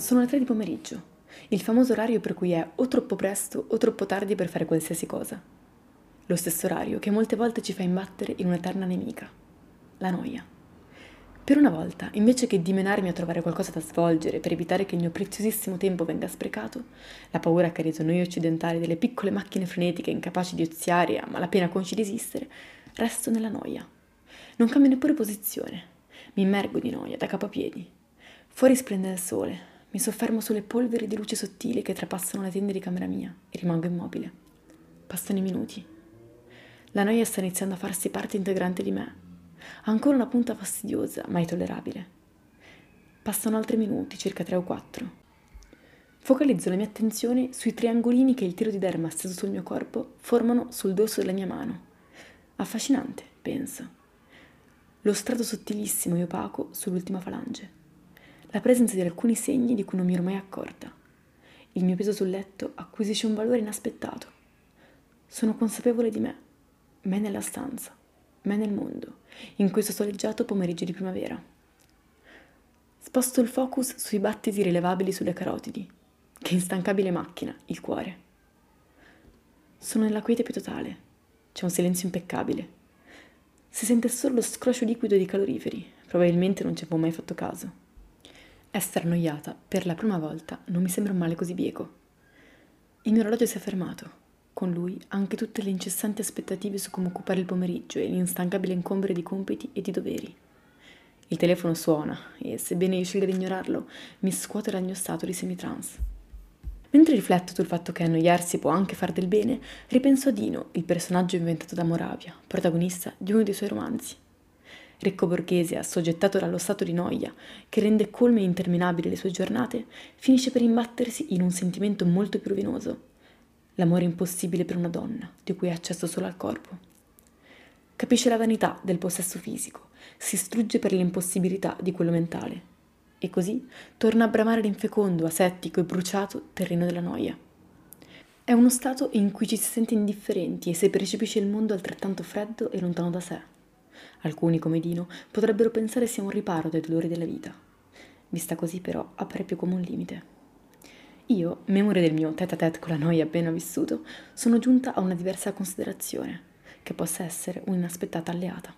Sono le tre di pomeriggio, il famoso orario per cui è o troppo presto o troppo tardi per fare qualsiasi cosa. Lo stesso orario che molte volte ci fa imbattere in un'eterna nemica, la noia. Per una volta, invece che dimenarmi a trovare qualcosa da svolgere per evitare che il mio preziosissimo tempo venga sprecato, la paura che ha reso noi occidentali delle piccole macchine frenetiche incapaci di oziare a malapena conci di esistere, resto nella noia. Non cambio neppure posizione. Mi immergo di noia da capo a piedi. Fuori splende il sole. Mi soffermo sulle polveri di luce sottili che trapassano le tende di camera mia e rimango immobile. Passano i minuti. La noia sta iniziando a farsi parte integrante di me Ancora una punta fastidiosa, ma tollerabile. Passano altri minuti, circa tre o quattro. Focalizzo la mia attenzione sui triangolini che il tiro di derma steso sul mio corpo formano sul dorso della mia mano. Affascinante, penso. Lo strato sottilissimo e opaco sull'ultima falange. La presenza di alcuni segni di cui non mi ero mai accorta. Il mio peso sul letto acquisisce un valore inaspettato. Sono consapevole di me, me nella stanza me nel mondo, in questo soleggiato pomeriggio di primavera. Sposto il focus sui battiti rilevabili sulle carotidi. Che instancabile macchina, il cuore. Sono nella quiete più totale. C'è un silenzio impeccabile. Si sente solo lo scroscio liquido di caloriferi. Probabilmente non ci avevo mai fatto caso. Essere annoiata, per la prima volta, non mi sembra un male così bieco. Il mio orologio si è fermato con lui anche tutte le incessanti aspettative su come occupare il pomeriggio e l'instancabile incombere di compiti e di doveri. Il telefono suona e, sebbene io scelga di ignorarlo, mi scuote dal mio stato di semitrans. Mentre rifletto sul fatto che annoiarsi può anche far del bene, ripenso a Dino, il personaggio inventato da Moravia, protagonista di uno dei suoi romanzi. Ricco borghese, assoggettato dallo stato di noia, che rende colme e interminabili le sue giornate, finisce per imbattersi in un sentimento molto più rovinoso, l'amore impossibile per una donna, di cui ha accesso solo al corpo. Capisce la vanità del possesso fisico, si strugge per l'impossibilità di quello mentale, e così torna a bramare l'infecondo, asettico e bruciato terreno della noia. È uno stato in cui ci si sente indifferenti e si percepisce il mondo altrettanto freddo e lontano da sé. Alcuni, come Dino, potrebbero pensare sia un riparo dai dolori della vita. Vista così, però, appare più come un limite. Io, memoria del mio tête à tête con la noia appena vissuto, sono giunta a una diversa considerazione, che possa essere un'inaspettata alleata.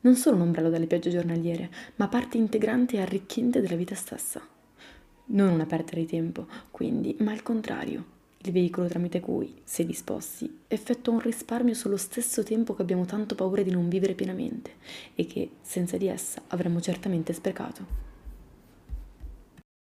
Non solo un ombrello dalle piogge giornaliere, ma parte integrante e arricchente della vita stessa. Non una perdita di tempo, quindi, ma il contrario, il veicolo tramite cui, se disposti, effettua un risparmio sullo stesso tempo che abbiamo tanto paura di non vivere pienamente e che, senza di essa, avremmo certamente sprecato.